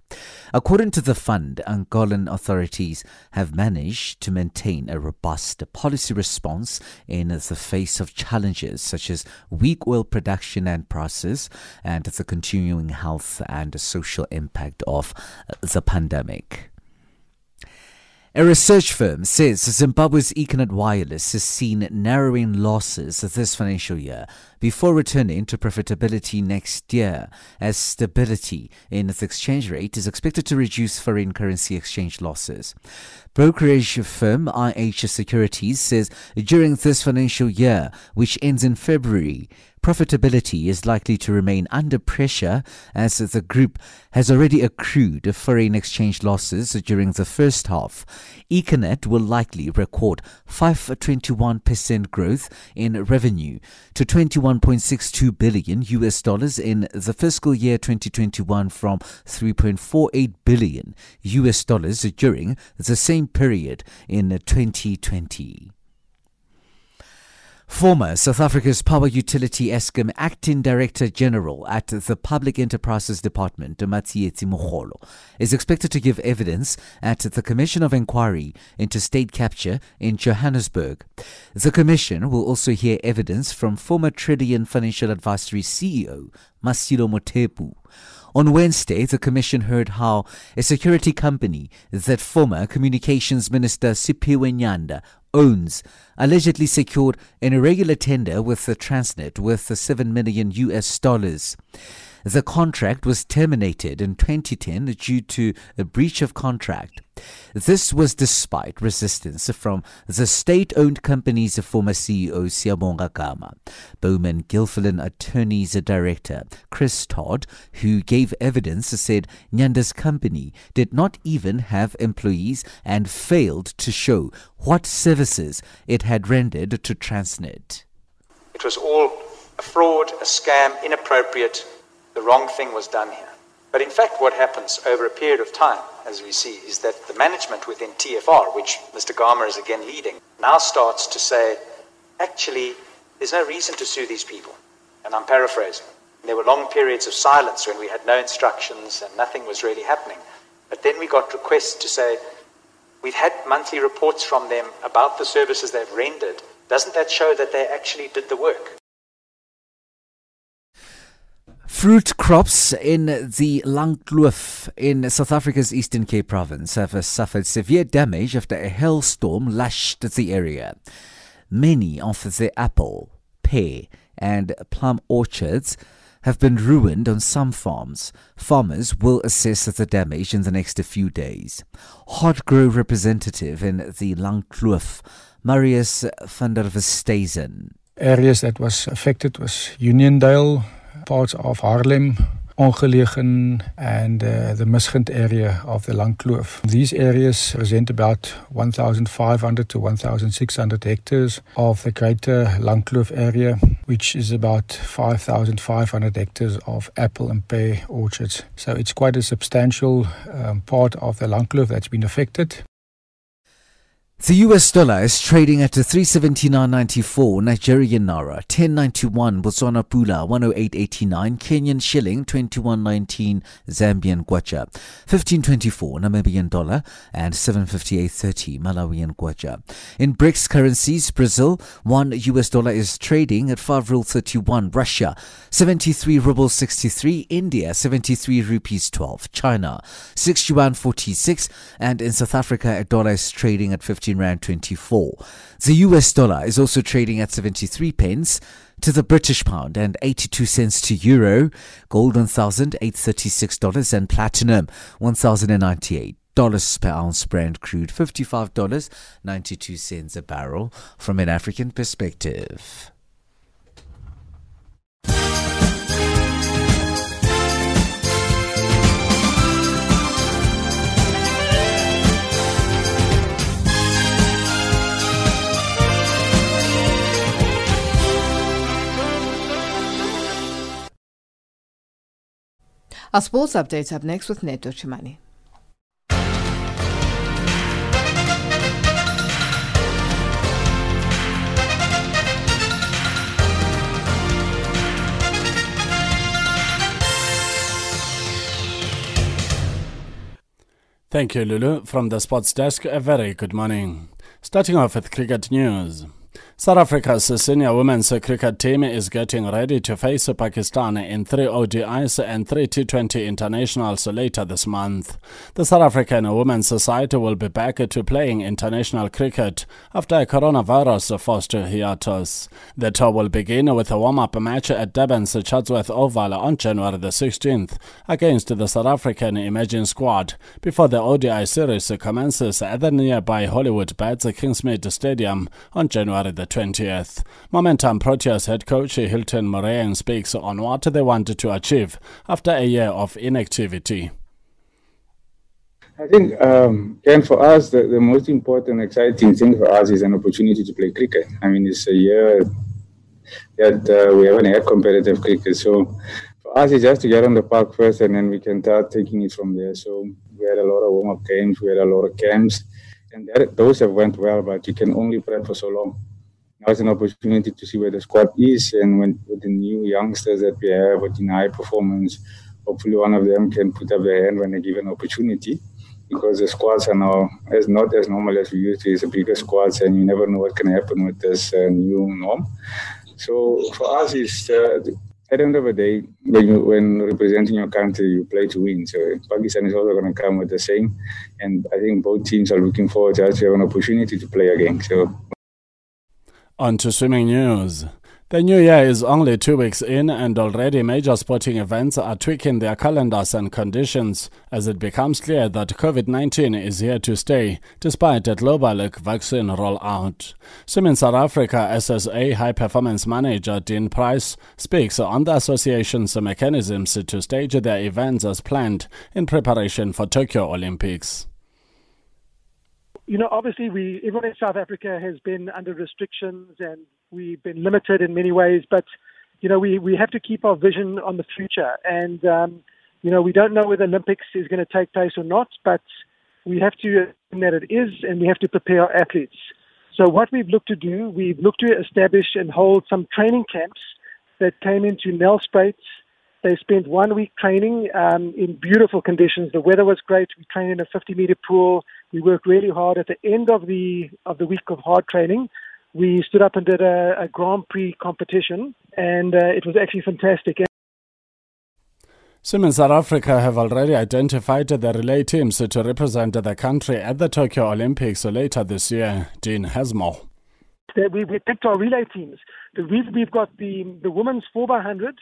According to the fund, Angolan authorities have managed to maintain a robust policy response in the face of challenges such as weak oil production and process and the continuing health and social impact of the pandemic. A research firm says Zimbabwe's Econet Wireless has seen narrowing losses this financial year before returning to profitability next year, as stability in its exchange rate is expected to reduce foreign currency exchange losses. Brokerage firm IH Securities says during this financial year, which ends in February, profitability is likely to remain under pressure as the group has already accrued foreign exchange losses during the first half. Econet will likely record 521% growth in revenue to 21.62 billion US dollars in the fiscal year 2021 from 3.48 billion US dollars during the same period in 2020. Former South Africa's Power Utility Eskom Acting Director General at the Public Enterprises Department, Matsietsi Mokholo, is expected to give evidence at the Commission of Inquiry into State Capture in Johannesburg. The Commission will also hear evidence from former Trillian Financial Advisory CEO, Mosilo Mothepu. On Wednesday, the Commission heard how a security company that former Communications Minister Siphiwe Nyanda owns allegedly secured an irregular tender with the Transnet worth 7 million US dollars. The contract was terminated in 2010 due to a breach of contract. This was despite resistance from the state owned company's former CEO, Siyabonga Gama. Bowman Gilfillan Attorneys Director, Chris Todd, who gave evidence, said Nyanda's company did not even have employees and failed to show what services it had rendered to Transnet. It was all a fraud, a scam, inappropriate. The wrong thing was done here. But in fact, what happens over a period of time, as we see, is that the management within TFR, which Mr. Gama is again leading, now starts to say, actually, there's no reason to sue these people. And I'm paraphrasing. There were long periods of silence when we had no instructions and nothing was really happening. But then we got requests to say, we've had monthly reports from them about the services they've rendered. Doesn't that show that they actually did the work? Fruit crops in the Langkloof in South Africa's Eastern Cape province have uh, suffered severe damage after a hailstorm lashed the area. Many of the apple, pear, and plum orchards have been ruined on some farms. Farmers will assess the damage in the next few days. Hortgro representative in the Langkloof, Marius van der Westhuizen. Areas that was affected was Uniondale, parts of Haarlem, Ongelegen, and uh, the Misgent area of the Langkloof. These areas present about 1,500 to 1,600 hectares of the greater Langkloof area, which is about 5,500 hectares of apple and pear orchards. So it's quite a substantial um, part of the Langkloof that's been affected. The US dollar is trading at 379.94 Nigerian naira, 1091 Botswana pula, 108.89 Kenyan shilling, 21.19 Zambian kwacha, 1524 Namibian dollar, and 758.30 Malawian kwacha. In BRICS currencies, Brazil, 1 US dollar is trading at 5 rule 31 Russia, 73 rubles 63 India, 73 rupees 12 China, 6 yuan 46 and in South Africa, a dollar is trading at 15 Rand 24. The US dollar is also trading at 73 pence to the British pound and 82 cents to euro, gold $1,836 and platinum $1,098 per ounce Brent crude, $55.92 a barrel from an African perspective. Our sports updates up next with Neto Chimani. Thank you, Lulu. From the sports desk, a very good morning. Starting off with cricket news. South Africa's senior women's cricket team is getting ready to face Pakistan in three ODIs and three T20 internationals later this month. The South African women's side will be back to playing international cricket after a coronavirus forced hiatus. The tour will begin with a warm-up match at Durban's Chatsworth Oval on January the 16th against the South African emerging squad before the ODI series commences at the nearby Hollywood Bets Kingsmead Stadium on January the 20th. Momentum Proteas head coach Hilton Moreeng speaks on what they wanted to achieve after a year of inactivity. I think, um, Ken, for us, the, the most important, exciting thing for us is an opportunity to play cricket. I mean, it's a year that uh, we haven't had competitive cricket. So for us, it's just to get on the park first and then we can start taking it from there. So we had a lot of warm up games, we had a lot of camps, and that, those have went well, but you can only prep for so long. Now it's an opportunity to see where the squad is and when, with the new youngsters that we have with in high performance, hopefully one of them can put up their hand when they give an opportunity because the squads are now as not as normal as we used to. It's a bigger squads, and you never know what can happen with this uh, new norm. So for us, it's uh, at the end of the day, when you when representing your country, you play to win. So Pakistan is also going to come with the same, and I think both teams are looking forward to actually have an opportunity to play again. So on to swimming news. The new year is only two weeks in, and already major sporting events are tweaking their calendars and conditions as it becomes clear that COVID 19 is here to stay, despite a global vaccine rollout. Swimming South Africa SSA High Performance Manager Dean Price speaks on the association's mechanisms to stage their events as planned in preparation for Tokyo Olympics you know, obviously, we everyone in South Africa has been under restrictions and we've been limited in many ways. But you know, we we have to keep our vision on the future, and um, you know, we don't know whether Olympics is going to take place or not, but we have to that it is, and we have to prepare our athletes. So what we've looked to do, we've looked to establish and hold some training camps that came into Nelspruit. They spent one week training um, in beautiful conditions. The weather was great. We trained in a 50 meter pool. We worked really hard. At the end of the of the week of hard training, we stood up and did a, a Grand Prix competition, and uh, it was actually fantastic. Swim South Africa have already identified the relay teams to represent the country at the Tokyo Olympics later this year. Dean Hasmore. We, we picked our relay teams. We've, we've got the, the women's 4x100,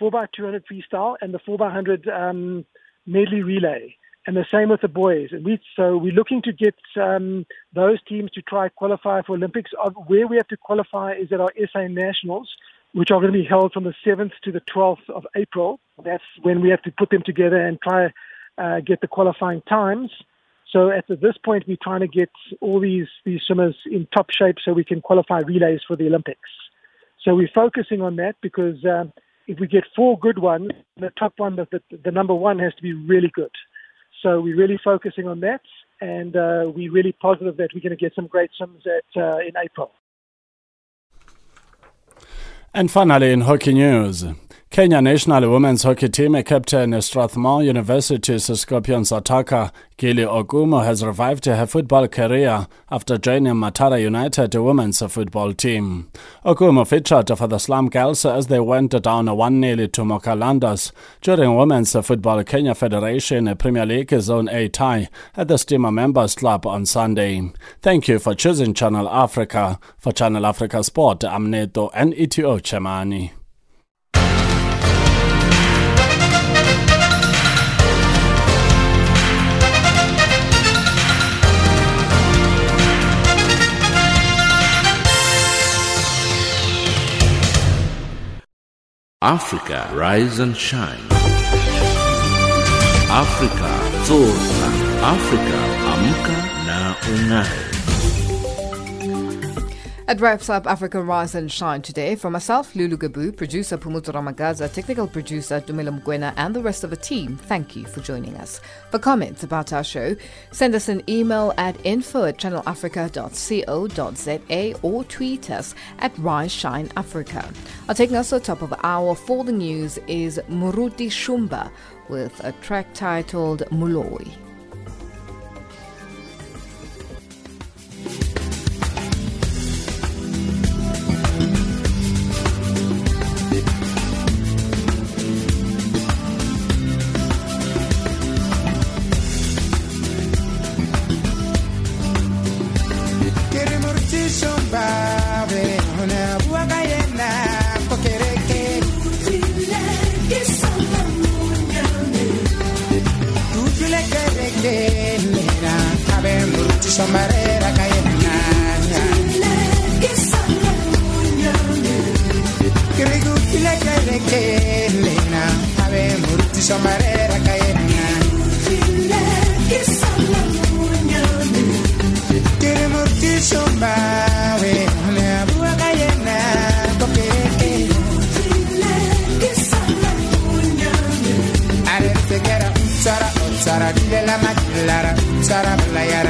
4x200 freestyle, and the 4x100 um, medley relay and the same with the boys. And we so we're looking to get um, those teams to try qualify for Olympics. Where we have to qualify is at our SA Nationals, which are going to be held from the 7th to the 12th of April. That's when we have to put them together and try uh, get the qualifying times. So at this point, we're trying to get all these these swimmers in top shape so we can qualify relays for the Olympics. So we're focusing on that because. Um, if we get four good ones, the top one, the, the, the number one has to be really good. So we're really focusing on that, and uh, we're really positive that we're going to get some great swims at, uh, in April. And finally, in hockey news, Kenya national women's hockey team captain Strathmore University's Scorpions attacker Gilly Okumu has revived her football career after joining Mathare United women's football team. Okumu featured for the Slum Girls as they went down 1-0 to Mokalanders during Women's Football Kenya Federation Premier League Zone A tie at the Steamer Members Club on Sunday. Thank you for choosing Channel Africa. For Channel Africa Sport, I'm Neto and ETO Chemani. Africa, rise and shine. Africa, zorka. Africa, amka na ungae. It wraps up Africa Rise and Shine today. From myself, Lulu Gabu, producer Pumutu Ramagaza, technical producer Dumila Mgwena, and the rest of the team, thank you for joining us. For comments about our show, send us an email at info at channelafrica.co.za or tweet us at Rise Shine Africa. Our taking us to the top of the hour for the news is Muruti Shumba with a track titled Muloi. somarera kayemnanya kirigukile kerekelena abe muruti somarera kayemnanya kirimurti sombawe neabuwa kayena kokeke arete kera utsara utsara dilela makilara utsara belayara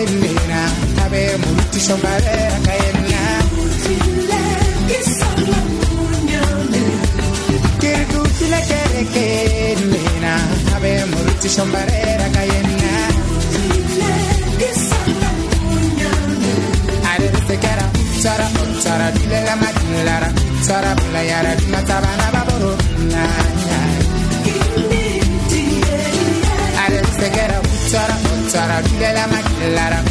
somebody ti sombrera cayena. Arete kera sara sara dile la matilara sara bula yara dima tabana baboro. Na. Arete kera sara sara dile la matilara